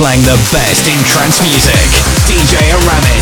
Playing the best in trance music. DJ Aramis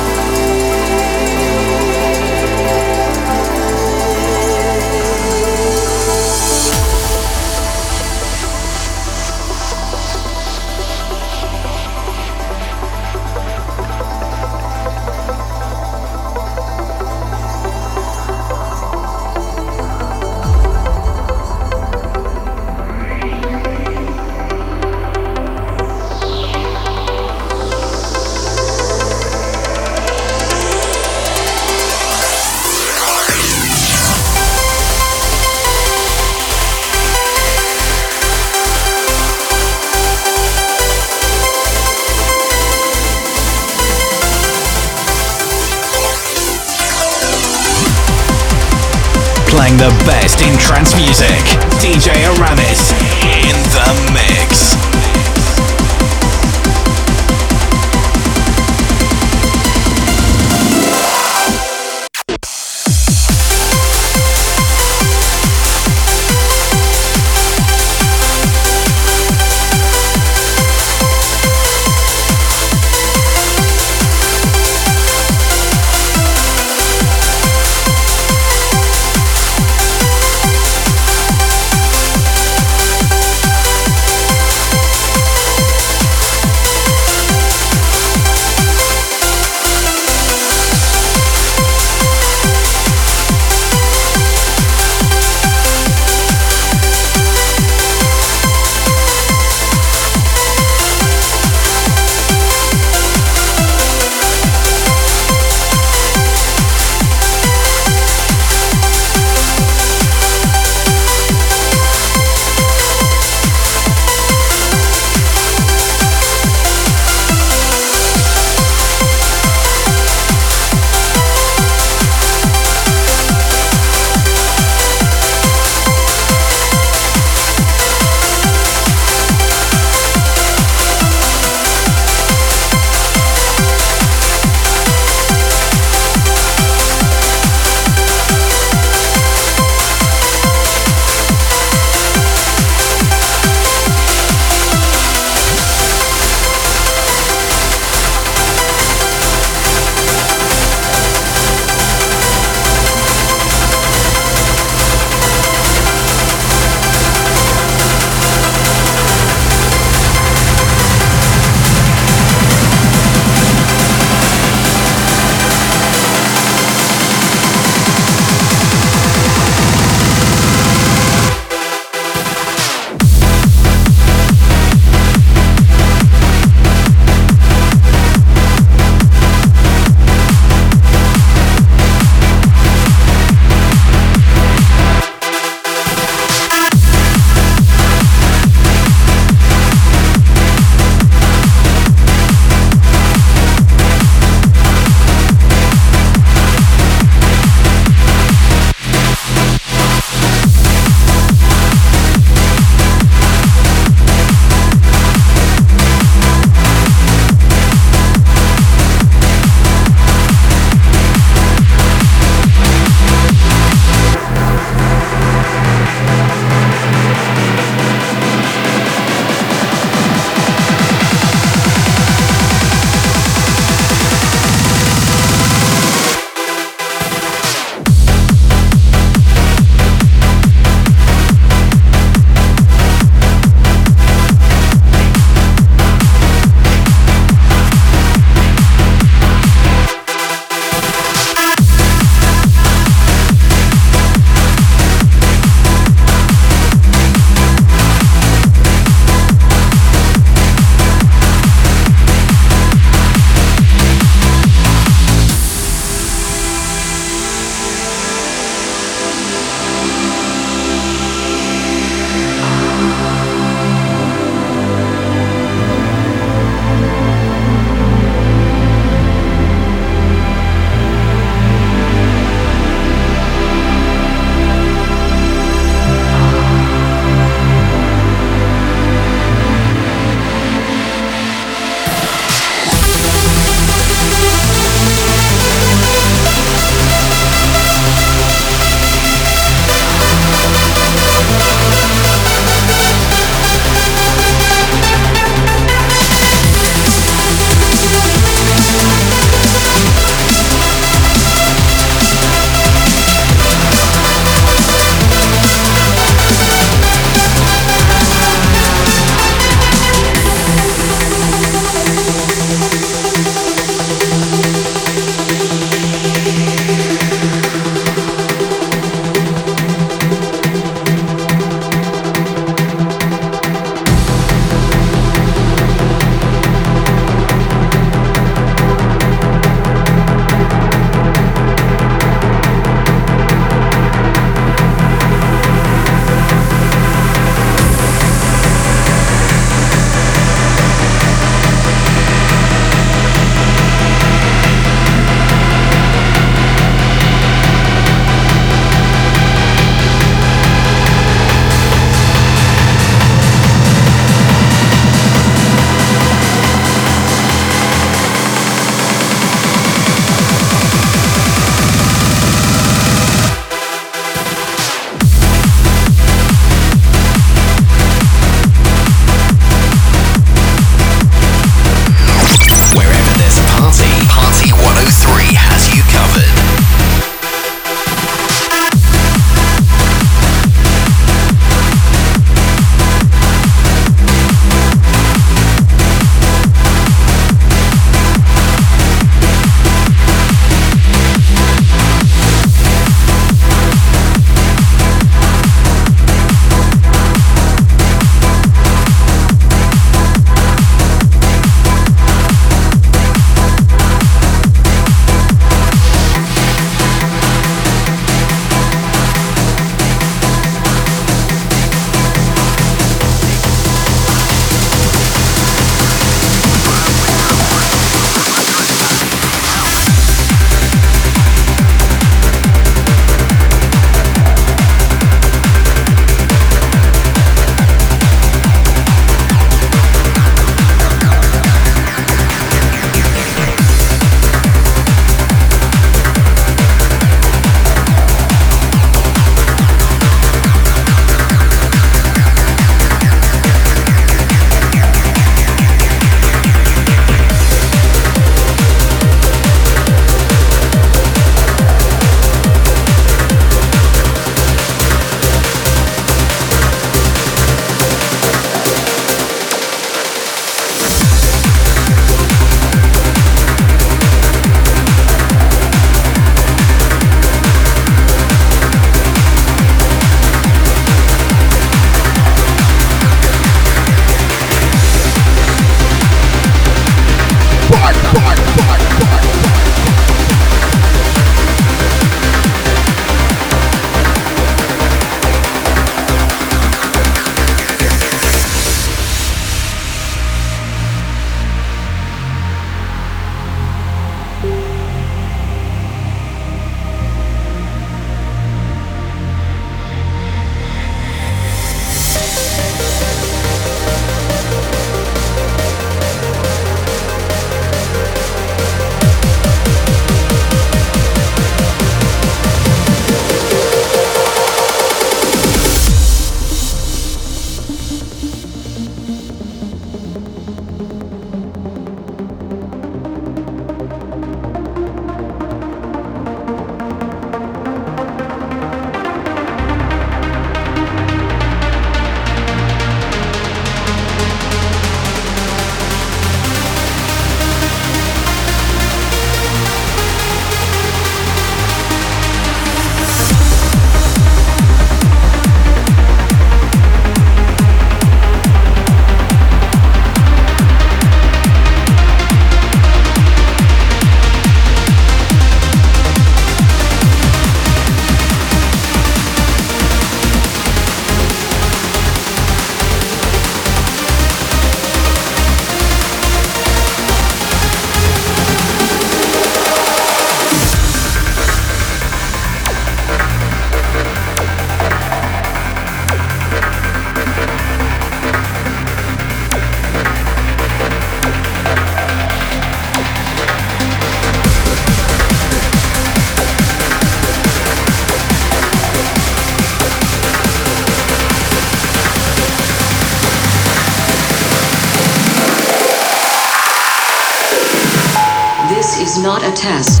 not a test.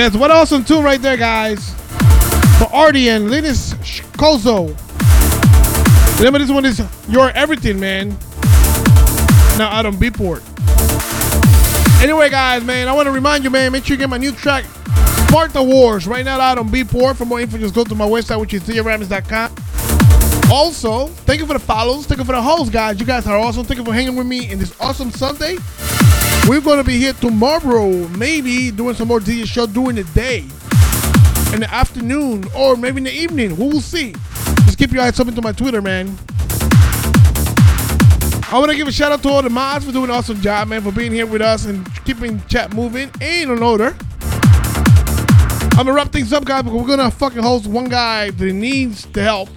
Yes, what awesome tune right there, guys. For A.R.D.I. and Linnea Schossow. Remember, this one is Your Everything, man. Now out on Beatport. Anyway, guys, man, I want to remind you, man, make sure you get my new track, Sparta Wars, right now out on Beatport. For more info, just go to my website, which is DJAramis.com. Also, thank you for the follows. Thank you for the hosts, guys. You guys are awesome. Thank you for hanging with me in this awesome Sunday. We're to be here tomorrow, maybe doing some more DJ show during the day, in the afternoon, or maybe in the evening. We will see. Just keep your eyes open to my Twitter, man. I want to give a shout out to all the mods for doing an awesome job, man, for being here with us and keeping chat moving. And an order. I'm gonna wrap things up, guys, because we're gonna fucking host one guy that needs the help.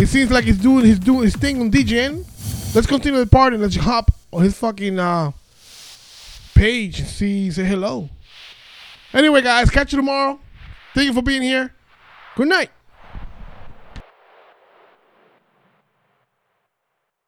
It seems like he's doing he's doing his thing on DJing. Let's continue the party. Let's hop on his fucking uh, page and see say hello. Anyway, guys, catch you tomorrow. Thank you for being here. Good night.